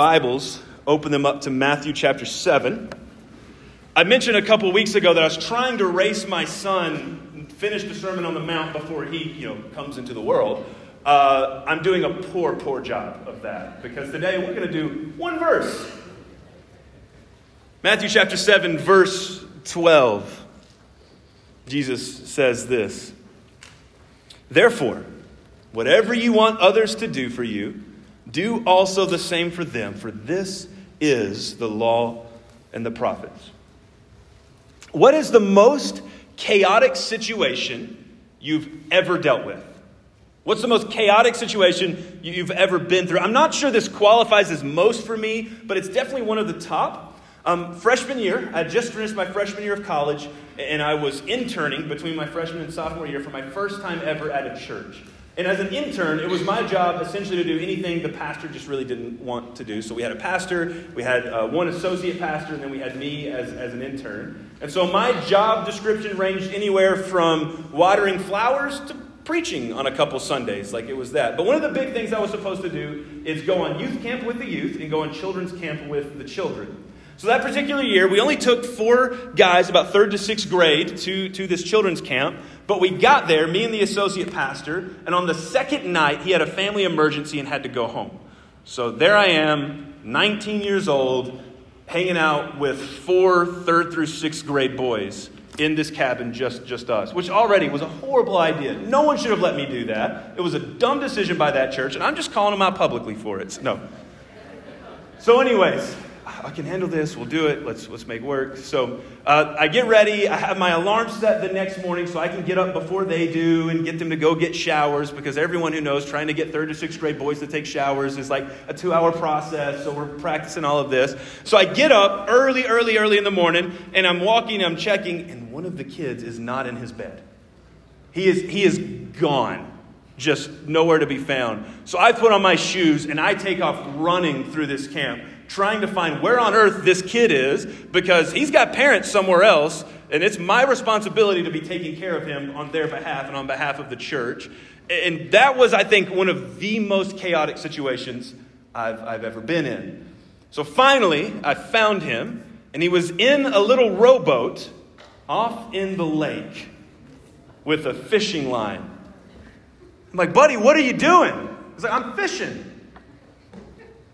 Bibles, open them up to Matthew chapter 7. I mentioned a couple weeks ago that I was trying to race my son finish the Sermon on the Mount before he, you know, comes into the world. Uh, I'm doing a poor, poor job of that because today we're going to do one verse. Matthew chapter 7, verse 12. Jesus says this Therefore, whatever you want others to do for you, do also the same for them, for this is the law and the prophets. What is the most chaotic situation you've ever dealt with? What's the most chaotic situation you've ever been through? I'm not sure this qualifies as most for me, but it's definitely one of the top. Um, freshman year, I just finished my freshman year of college, and I was interning between my freshman and sophomore year for my first time ever at a church. And as an intern, it was my job essentially to do anything the pastor just really didn't want to do. So we had a pastor, we had uh, one associate pastor, and then we had me as, as an intern. And so my job description ranged anywhere from watering flowers to preaching on a couple Sundays, like it was that. But one of the big things I was supposed to do is go on youth camp with the youth and go on children's camp with the children. So that particular year, we only took four guys, about third to sixth grade, to, to this children's camp. But we got there, me and the associate pastor, and on the second night, he had a family emergency and had to go home. So there I am, 19 years old, hanging out with four third through sixth grade boys in this cabin, just, just us, which already was a horrible idea. No one should have let me do that. It was a dumb decision by that church, and I'm just calling them out publicly for it. No. So, anyways, I can handle this. We'll do it. Let's, let's make work. So uh, I get ready. I have my alarm set the next morning so I can get up before they do and get them to go get showers because everyone who knows trying to get third to sixth grade boys to take showers is like a two hour process. So we're practicing all of this. So I get up early, early, early in the morning and I'm walking, I'm checking, and one of the kids is not in his bed. He is, he is gone just nowhere to be found. So I put on my shoes and I take off running through this camp trying to find where on earth this kid is because he's got parents somewhere else, and it's my responsibility to be taking care of him on their behalf and on behalf of the church. And that was, I think, one of the most chaotic situations I've, I've ever been in. So finally, I found him, and he was in a little rowboat off in the lake with a fishing line. I'm like, buddy, what are you doing? He's like, I'm fishing.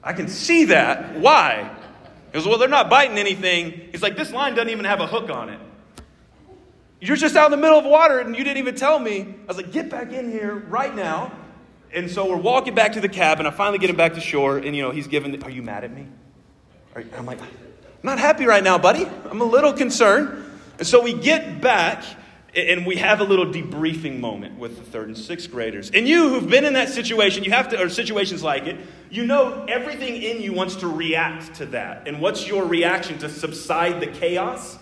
I can see that. Why? He goes, Well, they're not biting anything. He's like, This line doesn't even have a hook on it. You're just out in the middle of water and you didn't even tell me. I was like, Get back in here right now. And so we're walking back to the cabin. I finally get him back to shore, and you know, he's giving, Are you mad at me? I'm like, I'm not happy right now, buddy. I'm a little concerned. And so we get back, and we have a little debriefing moment with the third and sixth graders. And you who've been in that situation, you have to, or situations like it, you know everything in you wants to react to that. And what's your reaction to subside the chaos?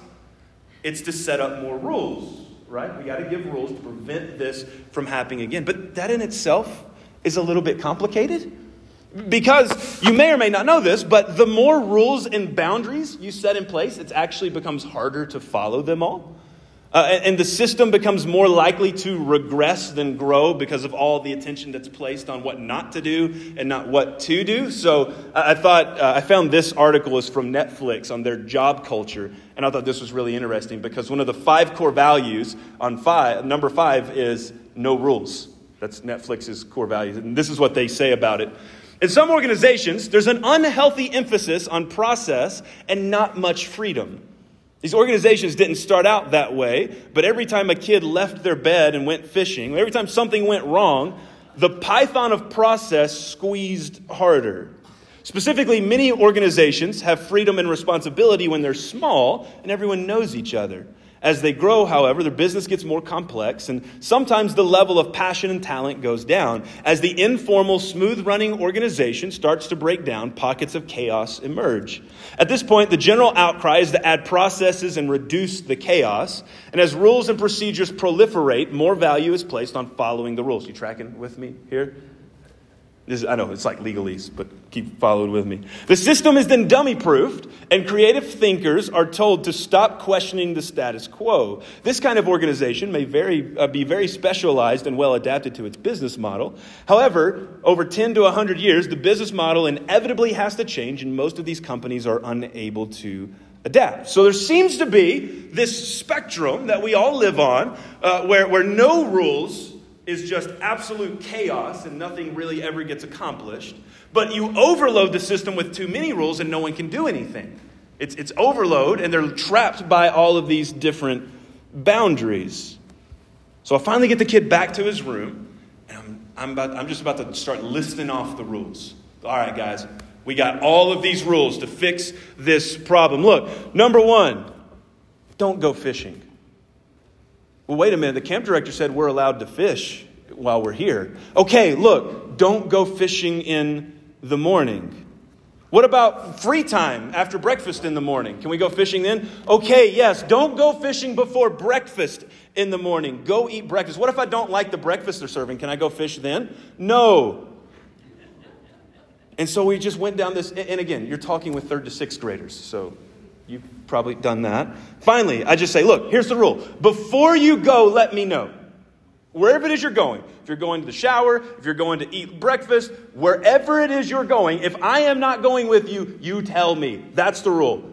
It's to set up more rules, right? We got to give rules to prevent this from happening again. But that in itself is a little bit complicated. Because you may or may not know this, but the more rules and boundaries you set in place, it actually becomes harder to follow them all. Uh, and, the system becomes more likely to regress than grow because of all the attention that's placed on what not to do and not what to do. So I, I thought, uh, I found this article is from Netflix on their job culture. And I thought this was really interesting because one of the five core values on five, number five is no rules. That's Netflix's core values. And this is what they say about it. In some organizations, there's an unhealthy emphasis on process and not much freedom. These organizations didn't start out that way, but every time a kid left their bed and went fishing, every time something went wrong, the python of process squeezed harder. Specifically, many organizations have freedom and responsibility when they're small and everyone knows each other. As they grow, however, their business gets more complex, and sometimes the level of passion and talent goes down. As the informal, smooth running organization starts to break down, pockets of chaos emerge. At this point, the general outcry is to add processes and reduce the chaos. And as rules and procedures proliferate, more value is placed on following the rules. You tracking with me here? This, I know it's like legalese, but keep following with me. The system is then dummy proofed, and creative thinkers are told to stop questioning the status quo. This kind of organization may very, uh, be very specialized and well adapted to its business model. However, over 10 to 100 years, the business model inevitably has to change, and most of these companies are unable to adapt. So there seems to be this spectrum that we all live on uh, where, where no rules is just absolute chaos and nothing really ever gets accomplished. But you overload the system with too many rules and no one can do anything. It's, it's overload and they're trapped by all of these different boundaries. So I finally get the kid back to his room and I'm, I'm, about, I'm just about to start listing off the rules. All right, guys, we got all of these rules to fix this problem. Look, number one, don't go fishing. Well, wait a minute. The camp director said we're allowed to fish while we're here. Okay, look, don't go fishing in the morning. What about free time after breakfast in the morning? Can we go fishing then? Okay, yes. Don't go fishing before breakfast in the morning. Go eat breakfast. What if I don't like the breakfast they're serving? Can I go fish then? No. And so we just went down this, and again, you're talking with third to sixth graders, so you've probably done that. Finally, I just say, look, here's the rule. Before you go, let me know. Wherever it is you're going, if you're going to the shower, if you're going to eat breakfast, wherever it is you're going, if I am not going with you, you tell me. That's the rule.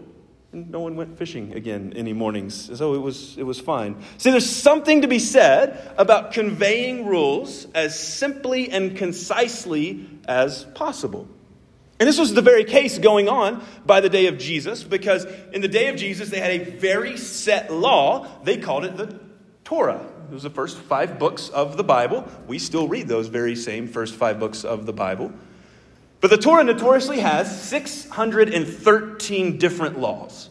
And no one went fishing again any mornings, so it was, it was fine. See, there's something to be said about conveying rules as simply and concisely as possible. And this was the very case going on by the day of Jesus, because in the day of Jesus, they had a very set law. They called it the Torah. It was the first five books of the Bible. We still read those very same first five books of the Bible. But the Torah notoriously has 613 different laws.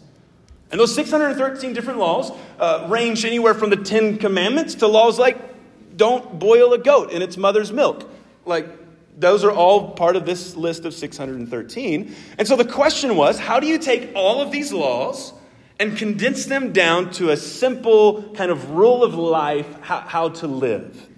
And those 613 different laws uh, range anywhere from the Ten Commandments to laws like don't boil a goat in its mother's milk. Like, those are all part of this list of 613. And so the question was how do you take all of these laws and condense them down to a simple kind of rule of life, how, how to live?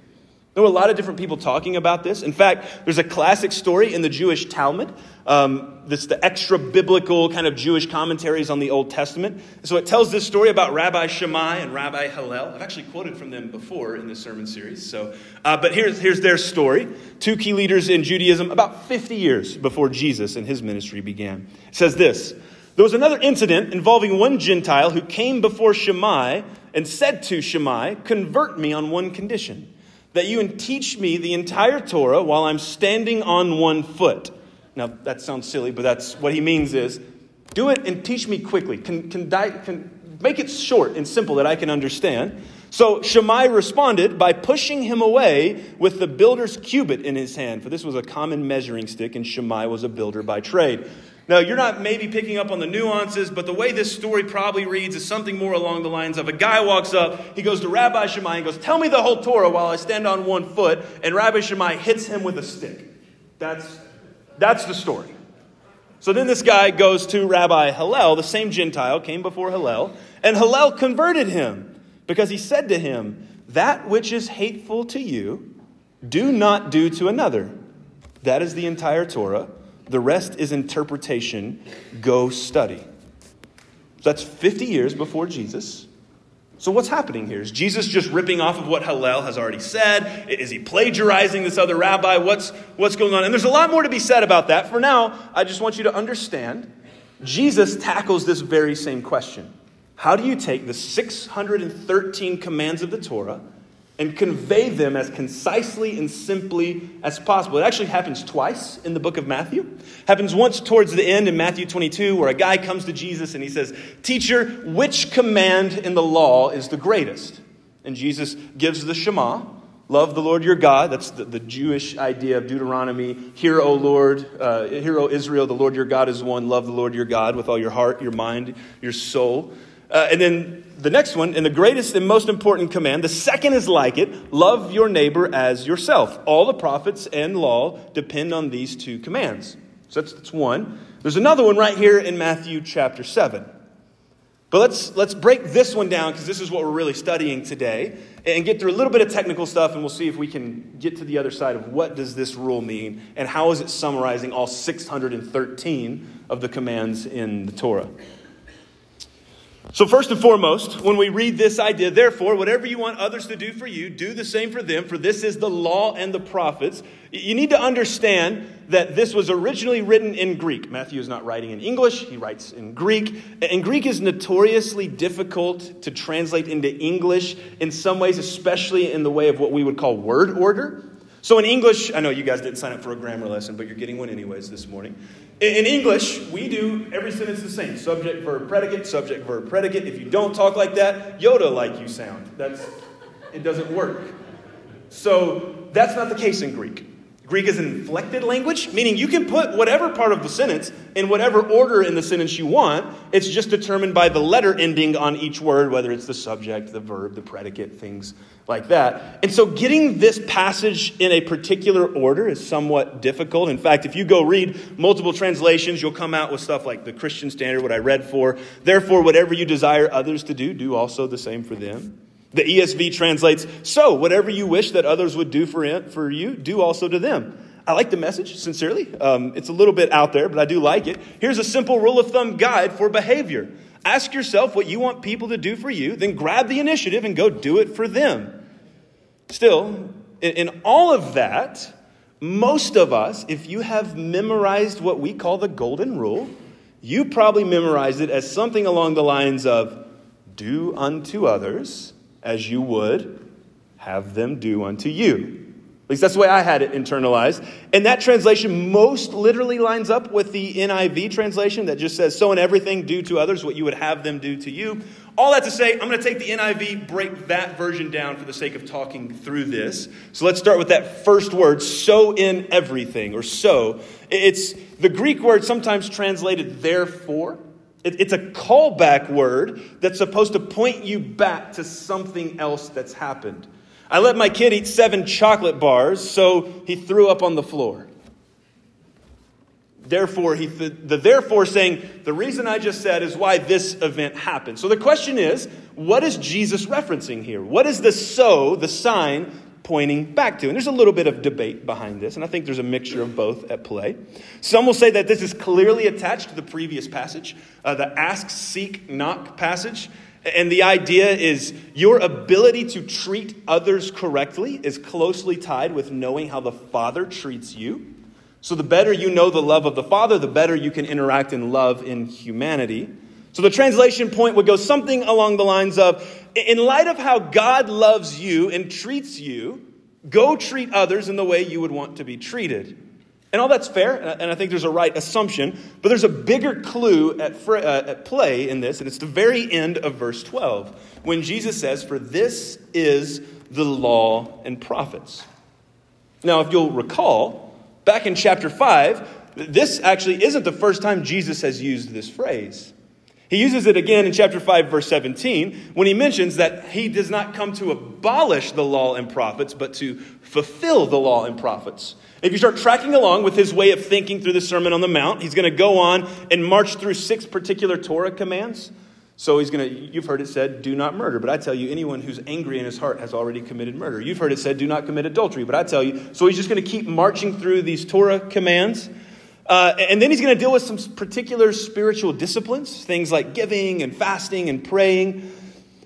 There were a lot of different people talking about this. In fact, there's a classic story in the Jewish Talmud. Um, this the extra biblical kind of Jewish commentaries on the Old Testament. So it tells this story about Rabbi Shammai and Rabbi Hillel. I've actually quoted from them before in this sermon series. So, uh, but here's here's their story. Two key leaders in Judaism about 50 years before Jesus and his ministry began. It says this. There was another incident involving one Gentile who came before Shammai and said to Shammai, Convert me on one condition that you teach me the entire Torah while I'm standing on one foot. Now, that sounds silly, but that's what he means is do it and teach me quickly. Can, can, can make it short and simple that I can understand. So Shammai responded by pushing him away with the builder's cubit in his hand, for this was a common measuring stick, and Shammai was a builder by trade. Now, you're not maybe picking up on the nuances, but the way this story probably reads is something more along the lines of a guy walks up, he goes to Rabbi Shammai and goes, Tell me the whole Torah while I stand on one foot, and Rabbi Shammai hits him with a stick. That's, that's the story. So then this guy goes to Rabbi Hillel, the same Gentile came before Hillel, and Hillel converted him because he said to him, That which is hateful to you, do not do to another. That is the entire Torah. The rest is interpretation. Go study. So that's 50 years before Jesus. So, what's happening here? Is Jesus just ripping off of what Hillel has already said? Is he plagiarizing this other rabbi? What's, what's going on? And there's a lot more to be said about that. For now, I just want you to understand Jesus tackles this very same question How do you take the 613 commands of the Torah and convey them as concisely and simply as possible. It actually happens twice in the book of Matthew. Happens once towards the end in Matthew 22 where a guy comes to Jesus and he says, "Teacher, which command in the law is the greatest?" And Jesus gives the Shema, love the Lord your God. That's the, the Jewish idea of Deuteronomy. Hear, O Lord, uh, hear, O Israel, the Lord your God is one. Love the Lord your God with all your heart, your mind, your soul. Uh, and then the next one, and the greatest and most important command, the second is like it love your neighbor as yourself. All the prophets and law depend on these two commands. So that's, that's one. There's another one right here in Matthew chapter 7. But let's, let's break this one down because this is what we're really studying today and get through a little bit of technical stuff and we'll see if we can get to the other side of what does this rule mean and how is it summarizing all 613 of the commands in the Torah. So, first and foremost, when we read this idea, therefore, whatever you want others to do for you, do the same for them, for this is the law and the prophets. You need to understand that this was originally written in Greek. Matthew is not writing in English, he writes in Greek. And Greek is notoriously difficult to translate into English in some ways, especially in the way of what we would call word order. So, in English, I know you guys didn't sign up for a grammar lesson, but you're getting one anyways this morning. In English, we do every sentence the same subject, verb, predicate, subject, verb, predicate. If you don't talk like that, Yoda like you sound. That's, it doesn't work. So that's not the case in Greek. Greek is an inflected language, meaning you can put whatever part of the sentence in whatever order in the sentence you want. It's just determined by the letter ending on each word, whether it's the subject, the verb, the predicate, things like that. And so getting this passage in a particular order is somewhat difficult. In fact, if you go read multiple translations, you'll come out with stuff like the Christian Standard, what I read for. Therefore, whatever you desire others to do, do also the same for them. The ESV translates, So, whatever you wish that others would do for, for you, do also to them. I like the message, sincerely. Um, it's a little bit out there, but I do like it. Here's a simple rule of thumb guide for behavior ask yourself what you want people to do for you, then grab the initiative and go do it for them. Still, in, in all of that, most of us, if you have memorized what we call the golden rule, you probably memorized it as something along the lines of do unto others as you would have them do unto you. At least that's the way I had it internalized. And that translation most literally lines up with the NIV translation that just says, So in everything, do to others what you would have them do to you. All that to say, I'm going to take the NIV, break that version down for the sake of talking through this. So let's start with that first word, so in everything, or so. It's the Greek word sometimes translated therefore. It's a callback word that's supposed to point you back to something else that's happened. I let my kid eat seven chocolate bars, so he threw up on the floor. Therefore, he th- the therefore saying, the reason I just said is why this event happened. So the question is, what is Jesus referencing here? What is the so, the sign, pointing back to. And there's a little bit of debate behind this, and I think there's a mixture of both at play. Some will say that this is clearly attached to the previous passage, uh, the ask, seek, knock passage. And the idea is your ability to treat others correctly is closely tied with knowing how the Father treats you. So, the better you know the love of the Father, the better you can interact in love in humanity. So the translation point would go something along the lines of In light of how God loves you and treats you, go treat others in the way you would want to be treated. And all that's fair, and I think there's a right assumption, but there's a bigger clue at, fr- uh, at play in this, and it's the very end of verse 12, when Jesus says, For this is the law and prophets. Now, if you'll recall, back in chapter 5, this actually isn't the first time Jesus has used this phrase. He uses it again in chapter 5, verse 17, when he mentions that he does not come to abolish the law and prophets, but to fulfill the law and prophets. If you start tracking along with his way of thinking through the Sermon on the Mount, he's going to go on and march through six particular Torah commands. So he's going to, you've heard it said, do not murder. But I tell you, anyone who's angry in his heart has already committed murder. You've heard it said, do not commit adultery. But I tell you, so he's just going to keep marching through these Torah commands. Uh, and then he's going to deal with some particular spiritual disciplines, things like giving and fasting and praying.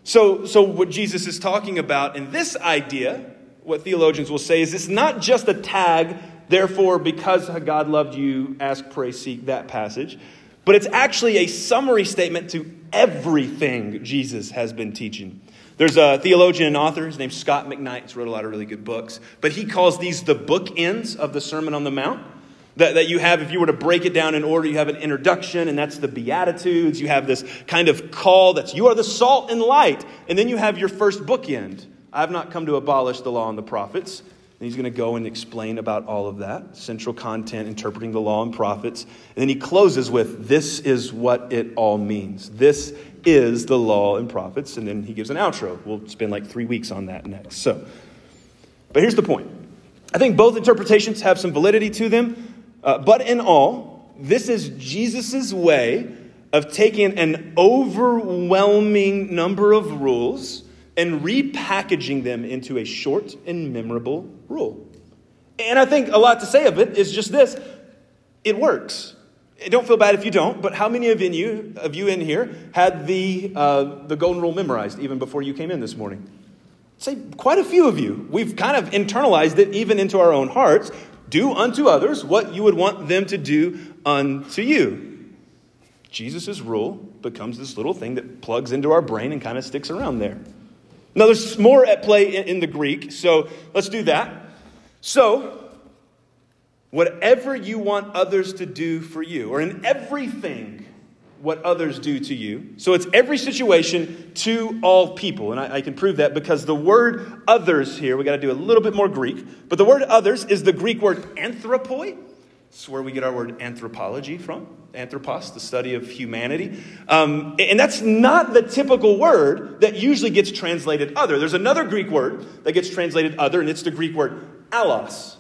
So, so what Jesus is talking about in this idea, what theologians will say, is it's not just a tag, therefore, because God loved you, ask, pray, seek, that passage, but it's actually a summary statement to everything Jesus has been teaching. There's a theologian and author, his name's Scot McKnight, he's wrote a lot of really good books, but he calls these the bookends of the Sermon on the Mount that, that you have, if you were to break it down in order, you have an introduction, and that's the Beatitudes. You have this kind of call that's you are the salt and light. And then you have your first bookend. I've not come to abolish the law and the prophets. And he's going to go and explain about all of that central content, interpreting the law and prophets. And then he closes with, This is what it all means. This is the law and prophets. And then he gives an outro. We'll spend like three weeks on that next. So, but here's the point I think both interpretations have some validity to them. Uh, but in all, this is Jesus' way of taking an overwhelming number of rules and repackaging them into a short and memorable rule. And I think a lot to say of it is just this it works. Don't feel bad if you don't, but how many of you, of you in here had the, uh, the golden rule memorized even before you came in this morning? Say, quite a few of you. We've kind of internalized it even into our own hearts. Do unto others what you would want them to do unto you. Jesus' rule becomes this little thing that plugs into our brain and kind of sticks around there. Now, there's more at play in, in the Greek, so let's do that. So, whatever you want others to do for you, or in everything what others do to you. So it's every situation to all people. And I, I, can prove that because the word others here, we got to do a little bit more Greek. But the word others is the Greek word anthropoi. It's where we get our word anthropology from. Anthropos, the study of humanity. Um, and that's not the typical word that usually gets translated other. There's another Greek word that gets translated other, and it's the Greek word allos.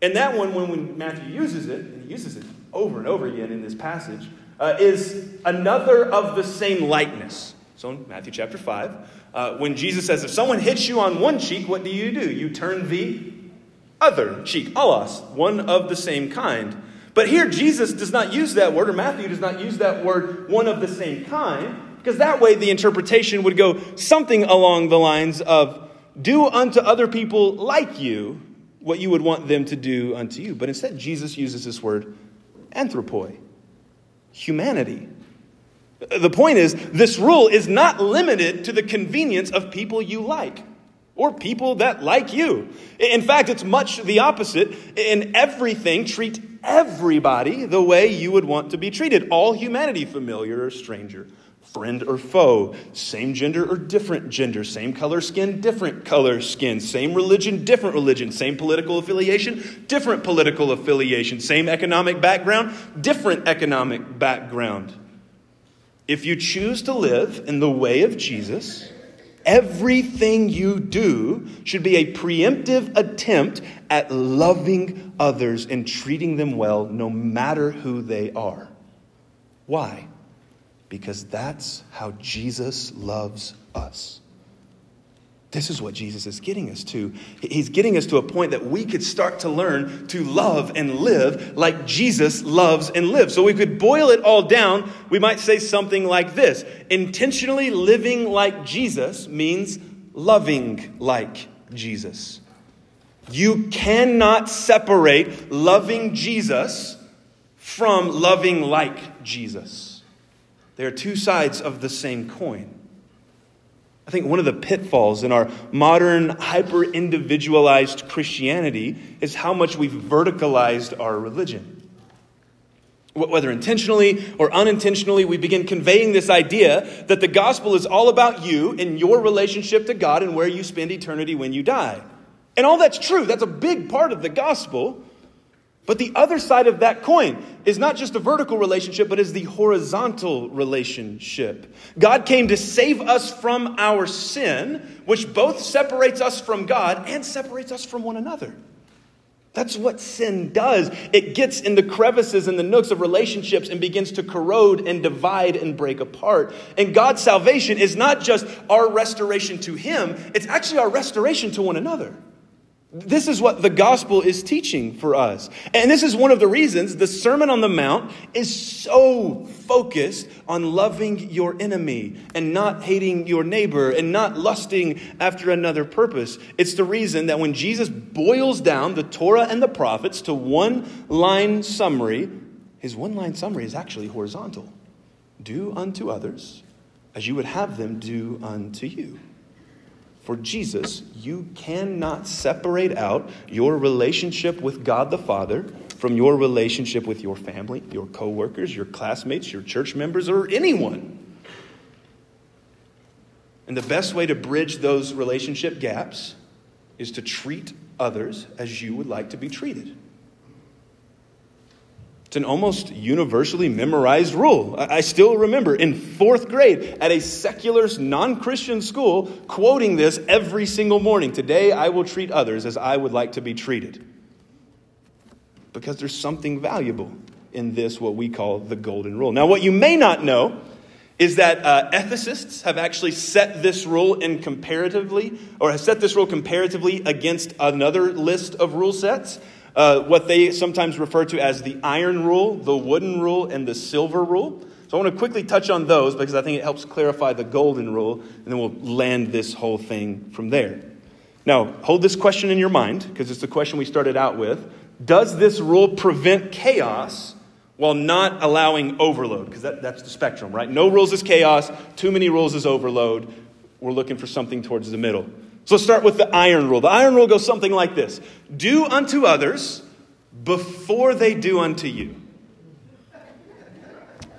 And that one, when, when Matthew uses it, and he uses it over and over again in this passage, uh, is another of the same likeness. So in Matthew chapter 5, uh, when Jesus says, if someone hits you on one cheek, what do you do? You turn the other cheek, allos, one of the same kind. But here, Jesus does not use that word, or Matthew does not use that word, one of the same kind, because that way the interpretation would go something along the lines of, do unto other people like you what you would want them to do unto you. But instead, Jesus uses this word, anthropoi, humanity. The point is, this rule is not limited to the convenience of people you like or people that like you. In fact, it's much the opposite. In everything, treat everybody the way you would want to be treated. All humanity, familiar or stranger, friend or foe, same gender or different gender, same color skin, different color skin, same religion, different religion, same political affiliation, different political affiliation, same economic background, different economic background. If you choose to live in the way of Jesus, everything you do should be a preemptive attempt at loving others and treating them well no matter who they are. Why? because that's how Jesus loves us. This is what Jesus is getting us to. He's getting us to a point that we could start to learn to love and live like Jesus loves and lives. So we could boil it all down. We might say something like this Intentionally living like Jesus means loving like Jesus. You cannot separate loving Jesus from loving like Jesus. They are two sides of the same coin. I think one of the pitfalls in our modern, hyper individualized Christianity is how much we've verticalized our religion. Whether intentionally or unintentionally, we begin conveying this idea that the gospel is all about you and your relationship to God and where you spend eternity when you die. And all that's true, that's a big part of the gospel. But the other side of that coin is not just a vertical relationship, but is the horizontal relationship. God came to save us from our sin, which both separates us from God and separates us from one another. That's what sin does. It gets in the crevices and the nooks of relationships and begins to corrode and divide and break apart. And God's salvation is not just our restoration to Him, it's actually our restoration to one another. This is what the gospel is teaching for us. And this is one of the reasons the Sermon on the Mount is so focused on loving your enemy and not hating your neighbor and not lusting after another purpose. It's the reason that when Jesus boils down the Torah and the prophets to one line summary, his one line summary is actually horizontal. Do unto others as you would have them do unto you. For Jesus, you cannot separate out your relationship with God the Father from your relationship with your family, your coworkers, your classmates, your church members, or anyone. And the best way to bridge those relationship gaps is to treat others as you would like to be treated. It's an almost universally memorized rule. I still remember in fourth grade at a secular, non Christian school quoting this every single morning. Today I will treat others as I would like to be treated. Because there's something valuable in this, what we call the golden rule. Now, what you may not know is that uh, ethicists have actually set this rule in comparatively, or have set this rule comparatively against another list of rule sets. Uh, what they sometimes refer to as the iron rule, the wooden rule, and the silver rule. So I want to quickly touch on those because I think it helps clarify the golden rule, and then we'll land this whole thing from there. Now, hold this question in your mind because it's the question we started out with. Does this rule prevent chaos while not allowing overload? Because that, that's the spectrum, right? No rules is chaos, too many rules is overload. We're looking for something towards the middle. So let's start with the iron rule. The iron rule goes something like this Do unto others before they do unto you.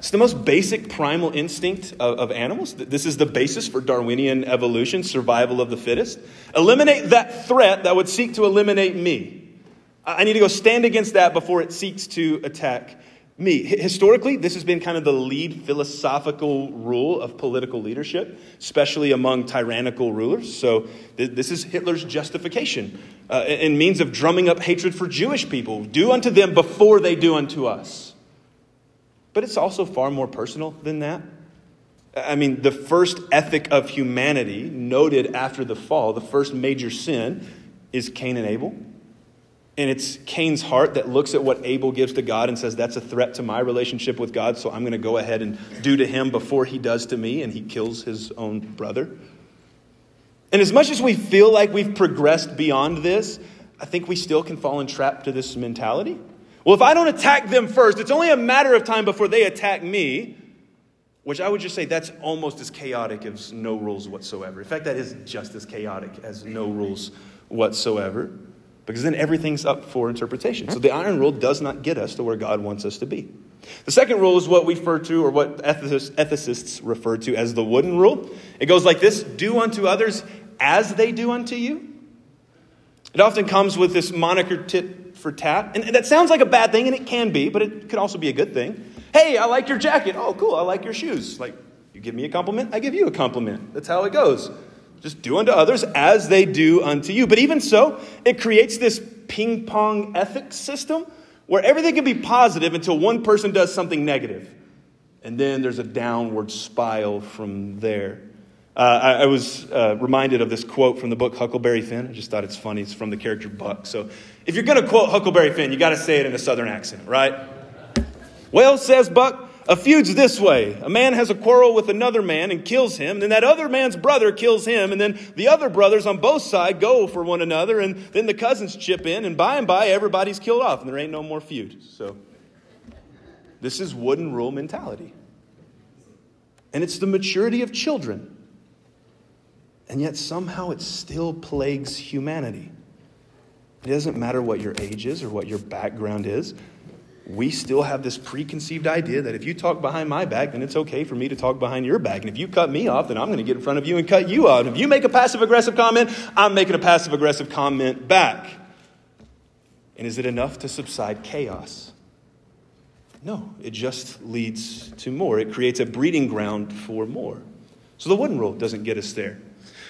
It's the most basic primal instinct of, of, animals. This is the basis for Darwinian evolution, survival of the fittest. Eliminate that threat that would seek to eliminate me. I need to go stand against that before it seeks to attack me. Historically, this has been kind of the lead philosophical rule of political leadership, especially among tyrannical rulers. So, this is Hitler's justification uh, and means of drumming up hatred for Jewish people. Do unto them before they do unto us. But it's also far more personal than that. I mean, the first ethic of humanity noted after the fall, the first major sin, is Cain and Abel. And it's Cain's heart that looks at what Abel gives to God and says, That's a threat to my relationship with God, so I'm going to go ahead and do to him before he does to me, and he kills his own brother. And as much as we feel like we've progressed beyond this, I think we still can fall entrapped to this mentality. Well, if I don't attack them first, it's only a matter of time before they attack me, which I would just say that's almost as chaotic as no rules whatsoever. In fact, that is just as chaotic as no rules whatsoever, because then everything's up for interpretation. So the iron rule does not get us to where God wants us to be. The second rule is what we refer to, or what ethicists refer to as the wooden rule. It goes like this Do unto others as they do unto you. It often comes with this moniker tit for tat. And that sounds like a bad thing, and it can be, but it could also be a good thing. Hey, I like your jacket. Oh, cool. I like your shoes. Like, you give me a compliment, I give you a compliment. That's how it goes. Just do unto others as they do unto you. But even so, it creates this ping pong ethics system where everything can be positive until one person does something negative. And then there's a downward spiral from there. Uh, I, I, was uh, reminded of this quote from the book Huckleberry Finn. I just thought it's funny. It's from the character Buck. So if you're going to quote Huckleberry Finn, you got to say it in a southern accent, right? Well, says Buck, a feud's this way. A man has a quarrel with another man and kills him. Then that other man's brother kills him. And then the other brothers on both sides go for one another. And then the cousins chip in. And by and by, everybody's killed off. And there ain't no more feud. So this is wooden rule mentality. And it's the maturity of children and yet somehow it still plagues humanity. It doesn't matter what your age is or what your background is. We still have this preconceived idea that if you talk behind my back, then it's okay for me to talk behind your back. And if you cut me off, then I'm going to get in front of you and cut you off. And if you make a passive aggressive comment, I'm making a passive aggressive comment back. And is it enough to subside chaos? No, it just leads to more. It creates a breeding ground for more. So the wooden rule doesn't get us there.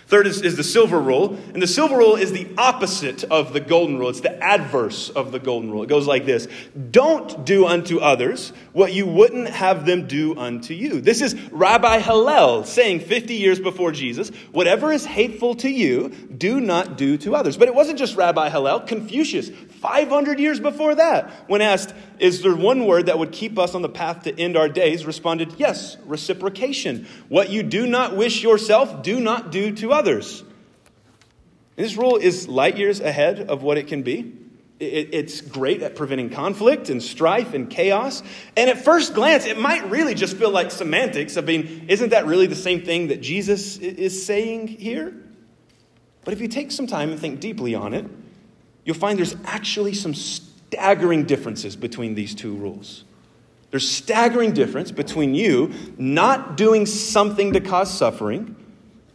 Third is, is, the silver rule. And the silver rule is the opposite of the golden rule. It's the adverse of the golden rule. It goes like this Don't do unto others what you wouldn't have them do unto you. This is Rabbi Hillel saying 50 years before Jesus, Whatever is hateful to you, do not do to others. But it wasn't just Rabbi Hillel. Confucius, 500 years before that, when asked, Is there one word that would keep us on the path to end our days? responded, Yes, reciprocation. What you do not wish yourself, do not do to others. this rule is light years ahead of what it can be. it's great at preventing conflict and strife and chaos. And at first glance, it might really just feel like semantics. I mean, isn't that really the same thing that Jesus is saying here? But if you take some time and think deeply on it, you'll find there's actually some staggering differences between these two rules. There's staggering difference between you not doing something to cause suffering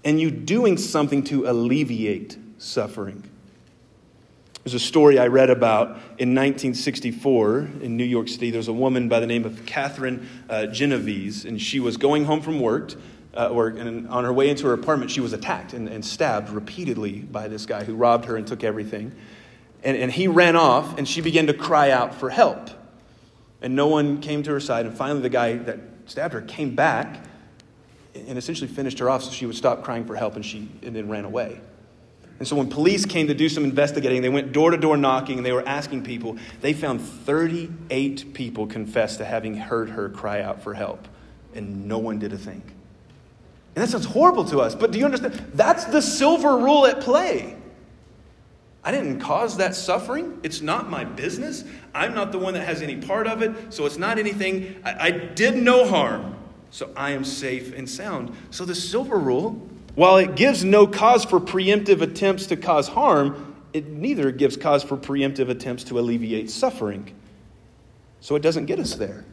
and you doing something to alleviate suffering. There's a story I read about in 1964 in New York City. There's a woman by the name of Catherine uh, Genovese, and she was going home from work. Uh, and on her way into her apartment, she was attacked and, and stabbed repeatedly by this guy who robbed her and took everything. And, and he ran off, and she began to cry out for help. And no one came to her side. And finally, the guy that stabbed her came back and essentially finished her off so she would stop crying for help and, she, and then ran away. And so when police came to do some investigating, they went door to door knocking and they were asking people. They found 38 people confess to having heard her cry out for help, and no one did a thing. And that sounds horrible to us, but do you understand? That's the silver rule at play. I didn't cause that suffering. It's not my business. I'm not the one that has any part of it, so it's not anything. I, I did no harm, so I am safe and sound. So the silver rule while it gives no cause for preemptive attempts to cause harm, it neither gives cause for preemptive attempts to alleviate suffering. So it doesn't get us there.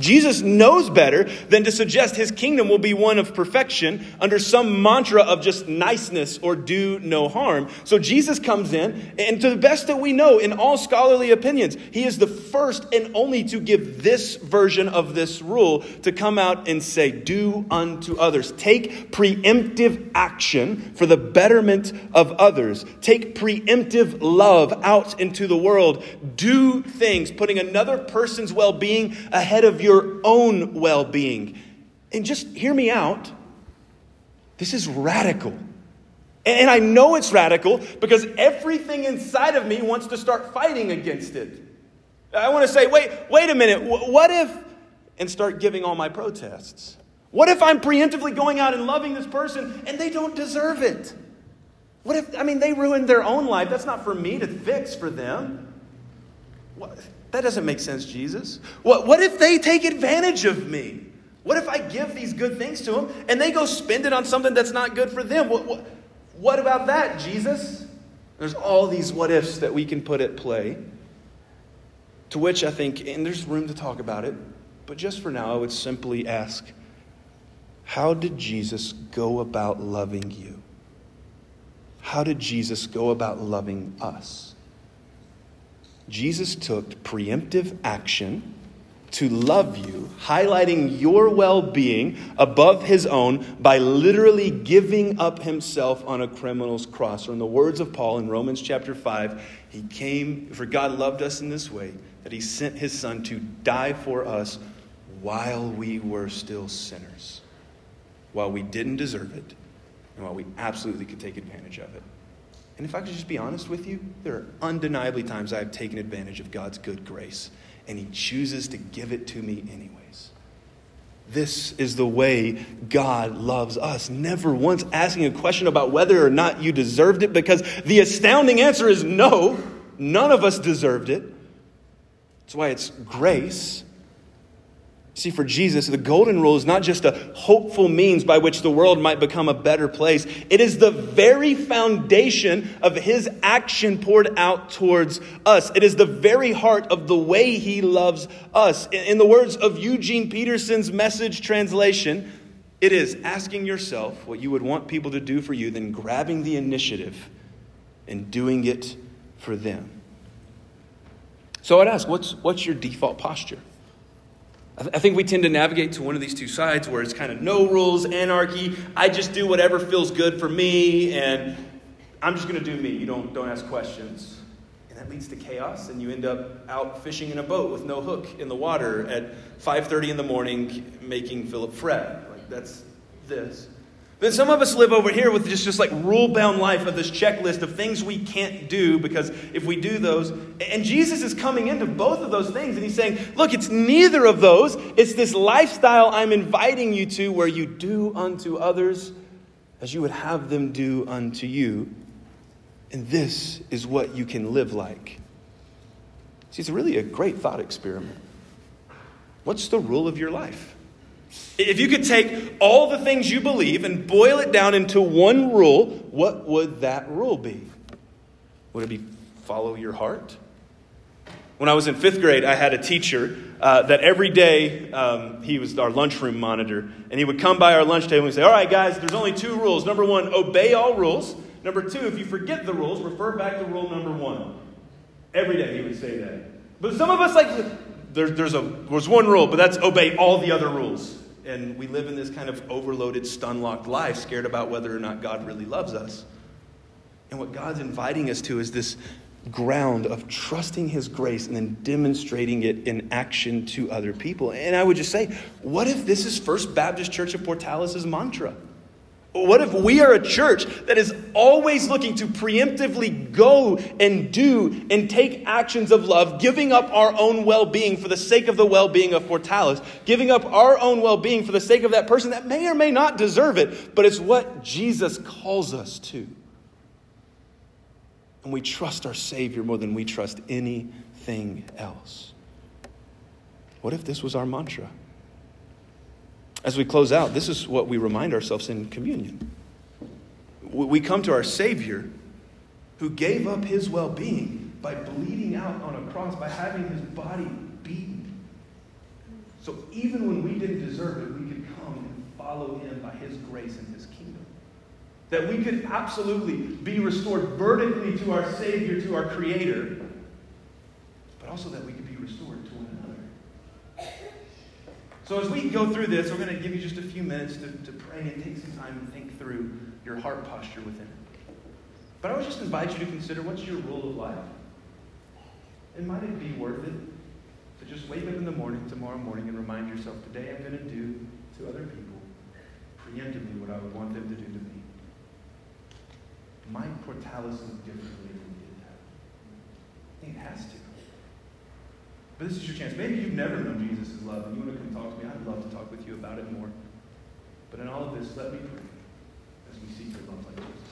Jesus knows better than to suggest his kingdom will be one of perfection under some mantra of just niceness or do no harm. So Jesus comes in, and to the best that we know, in all scholarly opinions, he is the first and only to give this version of this rule to come out and say, Do unto others. Take preemptive action for the betterment of others. Take preemptive love out into the world. Do things, putting another person's well being ahead of your own well being. And just hear me out. This is radical. And I know it's radical because everything inside of me wants to start fighting against it. I want to say, wait, wait a minute. What if, and start giving all my protests? What if I'm preemptively going out and loving this person and they don't deserve it? What if, I mean, they ruined their own life. That's not for me to fix for them. What? That doesn't make sense, Jesus. What, what if they take advantage of me? What if I give these good things to them and they go spend it on something that's not good for them? What, what, what about that, Jesus? There's all these what ifs that we can put at play. To which I think, and there's room to talk about it, but just for now, I would simply ask how did Jesus go about loving you? How did Jesus go about loving us? Jesus took preemptive action to love you, highlighting your well being above his own by literally giving up himself on a criminal's cross. Or, in the words of Paul in Romans chapter 5, he came, for God loved us in this way, that he sent his son to die for us while we were still sinners, while we didn't deserve it, and while we absolutely could take advantage of it. And if I could just be honest with you, there are undeniably times I've taken advantage of God's good grace, and He chooses to give it to me anyways. This is the way God loves us. Never once asking a question about whether or not you deserved it, because the astounding answer is no, none of us deserved it. That's why it's grace. See, for Jesus, the golden rule is not just a hopeful means by which the world might become a better place. It is the very foundation of his action poured out towards us. It is the very heart of the way he loves us. In the words of Eugene Peterson's message translation, it is asking yourself what you would want people to do for you, then grabbing the initiative and doing it for them. So I'd ask, what's, what's your default posture? I think we tend to navigate to one of these two sides where it's kind of no rules, anarchy. I just do whatever feels good for me, and I'm just going to do me. You don't, don't ask questions. And that leads to chaos, and you end up out fishing in a boat with no hook in the water at 5.30 in the morning making Phillip fret. Like, that's this. Then some of us live over here with just, just like rule bound life of this checklist of things we can't do because if we do those, and Jesus is coming into both of those things and he's saying, Look, it's neither of those. It's this lifestyle I'm inviting you to where you do unto others as you would have them do unto you. And this is what you can live like. See, it's really a great thought experiment. What's the rule of your life? If you could take all the things you believe and boil it down into one rule, what would that rule be? Would it be follow your heart? When I was in fifth grade, I had a teacher uh, that every day um, he was our lunchroom monitor, and he would come by our lunch table and say, All right, guys, there's only two rules. Number one, obey all rules. Number two, if you forget the rules, refer back to rule number one. Every day he would say that. But some of us, like, there's, there's, a, there's one rule, but that's obey all the other rules. And we live in this kind of overloaded, stun locked life, scared about whether or not God really loves us. And what God's inviting us to is this ground of trusting His grace and then demonstrating it in action to other people. And I would just say, what if this is First Baptist Church of Portales' mantra? What if we are a church that is always looking to preemptively go and do and take actions of love, giving up our own well being for the sake of the well being of Portales, giving up our own well being for the sake of that person that may or may not deserve it, but it's what Jesus calls us to. And we trust our Savior more than we trust anything else. What if this was our mantra? As we close out, this is what we remind ourselves in communion. We come to our Savior who gave up his well being by bleeding out on a cross, by having his body beaten. So even when we didn't deserve it, we could come and follow him by his grace and his kingdom. That we could absolutely be restored vertically to our Savior, to our Creator, but also that we could be restored to one another. So as we go through this, we're going to give you just a few minutes to, to pray and take some time and think through your heart posture within it. But I would just invite you to consider what's your rule of life? And might it be worth it to just wake up in the morning, tomorrow morning, and remind yourself, today I'm going to do to other people preemptively what I would want them to do to me. Might Portales look differently if we did that? I think it has to. But this is your chance. Maybe you've never known Jesus' love and you want to come talk to me. I'd love to talk with you about it more. But in all of this, let me pray as we seek your love like Jesus.